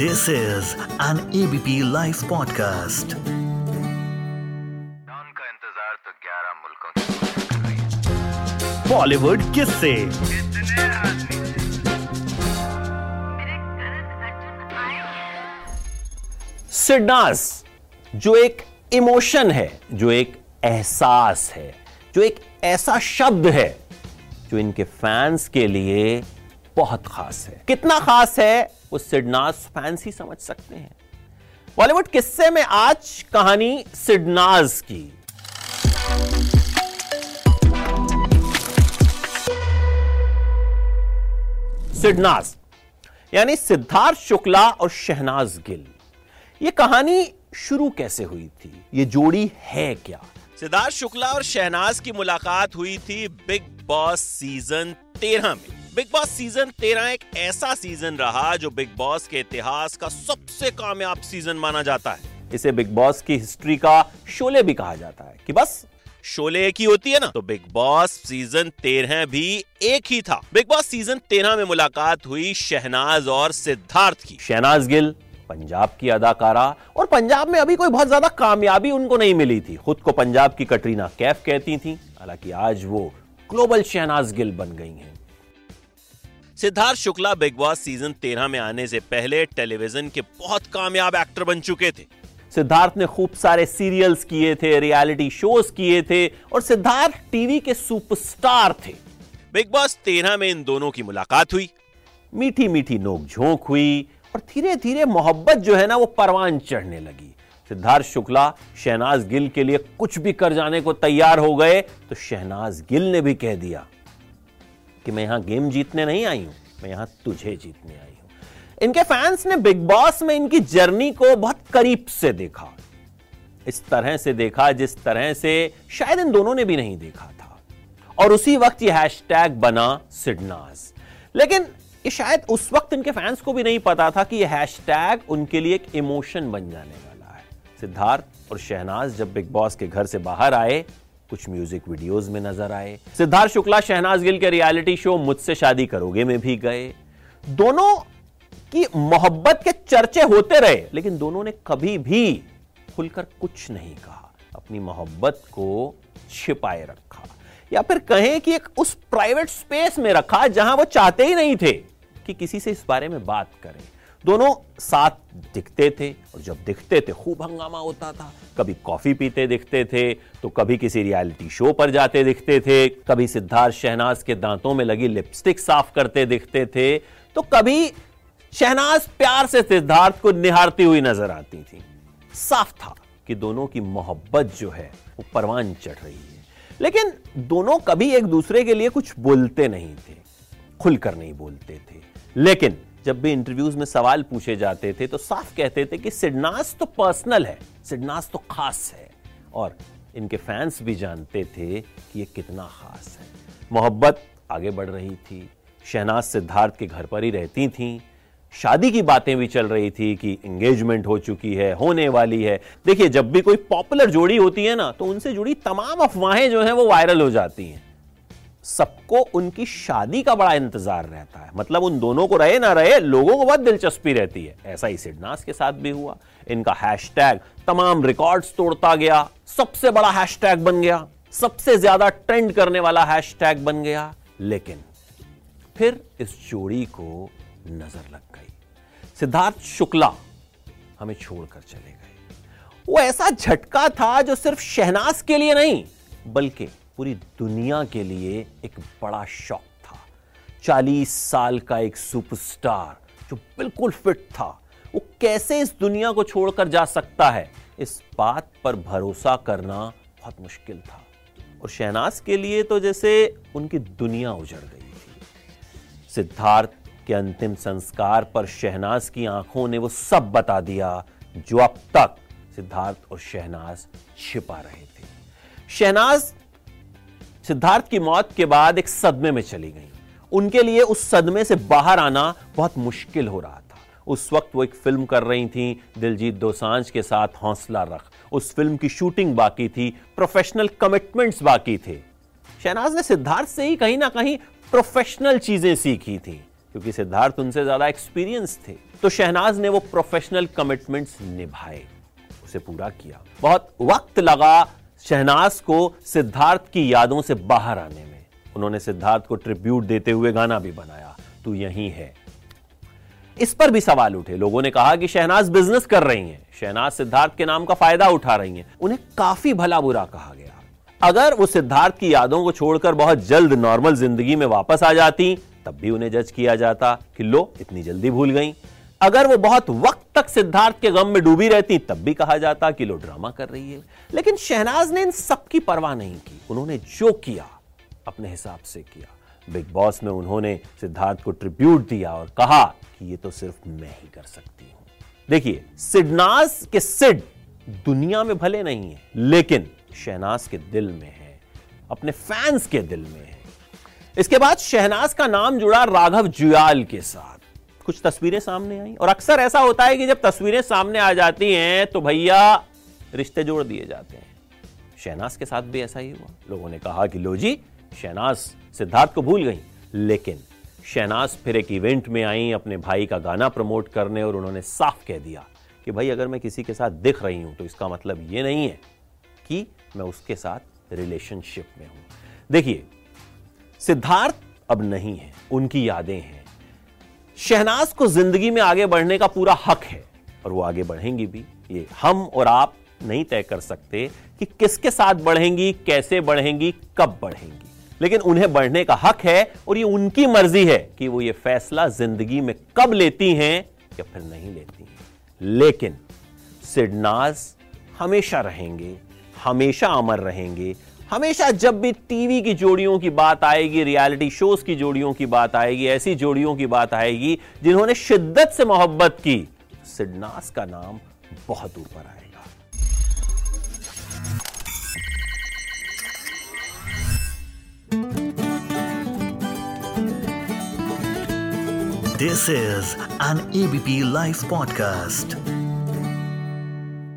This is an ABP Life podcast. का इंतज़ार तो 11 मुल्कों बॉलीवुड किससे। कितने आदमी सिडनास जो एक इमोशन है जो एक एहसास है जो एक ऐसा शब्द है जो इनके फैंस के लिए बहुत खास है। कितना खास है? वो सिडनास फैंस ही समझ सकते हैं। बॉलीवुड किस्से में आज कहानी सिडनाज की। सिडनाज, यानी सिद्धार्थ शुक्ला और शहनाज गिल। ये कहानी शुरू कैसे हुई थी? ये जोड़ी है क्या? सिद्धार्थ शुक्ला और शहनाज की मुलाकात हुई थी बिग बॉस सीज़न तेरह में। बिग बॉस सीज़न तेरह एक ऐसा सीज़न रहा जो बिग बॉस के इतिहास का सबसे कामयाब सीज़न माना जाता है। इसे बिग बॉस की हिस्ट्री का शोले भी कहा जाता है कि बस शोले एक ही होती है ना? तो बिग बॉस सीज़न तेरह भी एक ही था। बिग बॉस सीज़न तेरह में मुलाकात हुई शहनाज और सिद्धार्थ की। शहनाज गिल, पंजाब की अदाकारा और पंजाब में अभी कोई बहुत ज़्यादा कामयाबी उनको नहीं मिली थी। खुद को पंजाब की कटरीना कैफ कहती थी। हालाँकि आज वो ग्लोबल शहनाज गिल बन गई हैं। Siddharth Shukla Bigg Boss season तेरह में आने से पहले टेलीविज़न के बहुत कामयाब एक्टर बन चुके थे। सिद्धार्थ ने खूब सारे सीरियल्स किए थे, रियलिटी शोज़ किए थे और सिद्धार्थ टीवी के सुपरस्टार थे। बिग बॉस तेरह में इन दोनों की मुलाकात हुई। मीठी मीठी नोक झोंक हुई और धीरे धीरे मोहब्बत जो है ना वो परवान चढ़ने लगी। सिद्धार्थ शुक्ला शहनाज गिल के लिए कुछ भी कर जाने को तैयार हो गए तो शहनाज गिल ने भी कह दिया कि मैं यहाँ गेम जीतने नहीं आई हूँ, मैं यहाँ तुझे जीतने आई हूँ। इनके फैंस ने बिग बॉस में इनकी जर्नी को बहुत करीब से देखा। इस तरह से देखा जिस तरह से शायद इन दोनों ने भी नहीं देखा था। और उसी वक्त ये हैशटैग बना सिडनाज लेकिन ये शायद उस वक्त इनके फैंस को भी नहीं पता था कि ये हैशटैग उनके लिए एक इमोशन बन जाने वाला है। सिद्धार्थ और शहनाज जब बिग बॉस के घर से बाहर आए कुछ म्यूज़िक वीडियोस में नज़र आए। सिद्धार्थ शुक्ला, शहनाज गिल के रियलिटी शो मुझसे शादी करोगे में भी गए। दोनों की मोहब्बत के चर्चे होते रहे, लेकिन दोनों ने कभी भी खुलकर कुछ नहीं कहा। अपनी मोहब्बत को छिपाए रखा। या फिर कहें कि एक उस प्राइवेट स्पेस में रखा जहाँ वो चाहते ही नहीं थे कि किसी से इस बारे में बात करें। दोनों साथ दिखते थे, और जब दिखते थे, खूब हंगामा होता था। कभी कॉफ़ी पीते दिखते थे तो कभी किसी रियलिटी शो पर जाते दिखते थे। कभी सिद्धार्थ शहनाज के दांतों में लगी लिपस्टिक साफ़ करते दिखते थे। तो कभी शहनाज प्यार से सिद्धार्थ को निहारती हुई नज़र आती थी। साफ़ था कि दोनों की मोहब्बत जो है, वो परवान चढ़ रही है। लेकिन दोनों कभी एक दूसरे के लिए कुछ बोलते नहीं थे, खुलकर नहीं बोलते थे। लेकिन जब भी इंटरव्यूज़ में सवाल पूछे जाते थे तो साफ़ कहते थे कि सिडनास तो पर्सनल है, सिडनास तो खास है। और इनके फैंस भी जानते थे कि ये कितना खास है। मोहब्बत आगे बढ़ रही थी, शहनाज सिद्धार्थ के घर पर ही रहती थीं। शादी की बातें भी चल रही थी कि एंगेजमेंट हो चुकी है, होने वाली है। देखिए, जब भी कोई पॉपुलर जोड़ी होती है ना तो उनसे जुड़ी तमाम अफवाहें जो हैं वो वायरल हो जाती हैं। सबको उनकी शादी का बड़ा इंतज़ार रहता है। मतलब उन दोनों को रहे ना रहे, लोगों को बहुत दिलचस्पी रहती है। ऐसा ही सिडनास के साथ भी हुआ। इनका हैशटैग तमाम रिकॉर्ड्स तोड़ता गया। सबसे बड़ा हैशटैग बन गया। सबसे ज़्यादा ट्रेंड करने वाला हैशटैग बन गया। लेकिन फिर इस जोड़ी को नज़र लग गई। सिद्धार्थ शुक्ला हमें छोड़कर चले गए। वो ऐसा झटका था जो सिर्फ़ शहनाज के लिए नहीं, बल्कि पूरी दुनिया के लिए एक बड़ा शौक था। चालीस साल का एक सुपरस्टार जो बिल्कुल फिट था, वो कैसे इस दुनिया को छोड़कर जा सकता है? इस बात पर भरोसा करना बहुत मुश्किल था। और शहनाज के लिए तो जैसे उनकी दुनिया उजड़ गई थी। सिद्धार्थ के अंतिम संस्कार पर शहनाज की आँखों ने वो सब बता दिया, जो अब तक सिद्धार्थ और शहनाज छिपा रहे थे। शहनाज सिद्धार्थ की मौत के बाद एक सदमे में चली गई। उनके लिए उस सदमे से बाहर आना बहुत मुश्किल हो रहा था। उस वक्त वो एक फ़िल्म कर रही थी, दिलजीत दोसांझ के साथ हौसला रख। उस फ़िल्म की शूटिंग बाकी थी प्रोफेशनल कमिटमेंट्स बाकी थे। शहनाज ने सिद्धार्थ से ही कहीं ना कहीं प्रोफेशनल चीज़ें सीखी थी, क्योंकि सिद्धार्थ उनसे ज़्यादा एक्सपीरियंस थे। तो शहनाज ने वो प्रोफेशनल कमिटमेंट्स निभाए, उसे पूरा किया। बहुत वक्त लगा शहनाज को सिद्धार्थ की यादों से बाहर आने में। उन्होंने सिद्धार्थ को ट्रिब्यूट देते हुए गाना भी बनाया। तू यही है। इस पर भी सवाल उठे। लोगों ने कहा कि शहनाज बिज़नेस कर रही हैं। शहनाज सिद्धार्थ के नाम का फ़ायदा उठा रही हैं। उन्हें काफ़ी भला बुरा कहा गया। अगर वो सिद्धार्थ की यादों को छोड़कर बहुत जल्द नॉर्मल ज़िंदगी में वापस आ जाती, तब भी उन्हें जज किया जाता कि लो, इतनी जल्दी भूल गई। अगर वो बहुत वक्त तक सिद्धार्थ के गम में डूबी रहती, तब भी कहा जाता कि लो ड्रामा कर रही है। लेकिन शहनाज ने इन सबकी परवाह नहीं की। उन्होंने जो किया, अपने हिसाब से किया। बिग बॉस में उन्होंने सिद्धार्थ को ट्रिब्यूट दिया और कहा कि ये तो सिर्फ़ मैं ही कर सकती हूँ। देखिए, सिडनाज के सिड दुनिया में भले नहीं है, लेकिन शहनाज के दिल में है, अपने फैंस के दिल में है। इसके बाद शहनाज का नाम जुड़ा राघव जुयाल के साथ। कुछ तस्वीरें सामने आई। और अक्सर ऐसा होता है कि जब तस्वीरें सामने आ जाती हैं तो भैया रिश्ते जोड़ दिए जाते हैं। शहनाज के साथ भी ऐसा ही हुआ। लोगों ने कहा कि लो जी, शहनाज सिद्धार्थ को भूल गई। लेकिन शहनाज फिर एक इवेंट में आई, अपने भाई का गाना प्रमोट करने और उन्होंने साफ़ कह दिया कि भाई, अगर मैं किसी के साथ दिख रही हूँ तो इसका मतलब ये नहीं है कि मैं उसके साथ रिलेशनशिप में हूँ। देखिए, सिद्धार्थ अब नहीं है। उनकी यादें हैं। शहनाज को ज़िंदगी में आगे बढ़ने का पूरा हक है, और वो आगे बढ़ेंगी भी। ये हम और आप नहीं तय कर सकते कि किसके साथ बढ़ेंगी, कैसे बढ़ेंगी, कब बढ़ेंगी। लेकिन उन्हें बढ़ने का हक है, और ये उनकी मर्ज़ी है कि वो ये फैसला ज़िंदगी में कब लेती हैं या फिर नहीं लेती हैं। लेकिन सिडनाज हमेशा रहेंगे, हमेशा अमर रहेंगे हमेशा जब भी टीवी की जोड़ियों की बात आएगी, रियलिटी शोज़ की जोड़ियों की बात आएगी, ऐसी जोड़ियों की बात आएगी जिन्होंने शिद्दत से मोहब्बत की, सिडनास का नाम बहुत ऊपर आएगा This is an ABP Life podcast.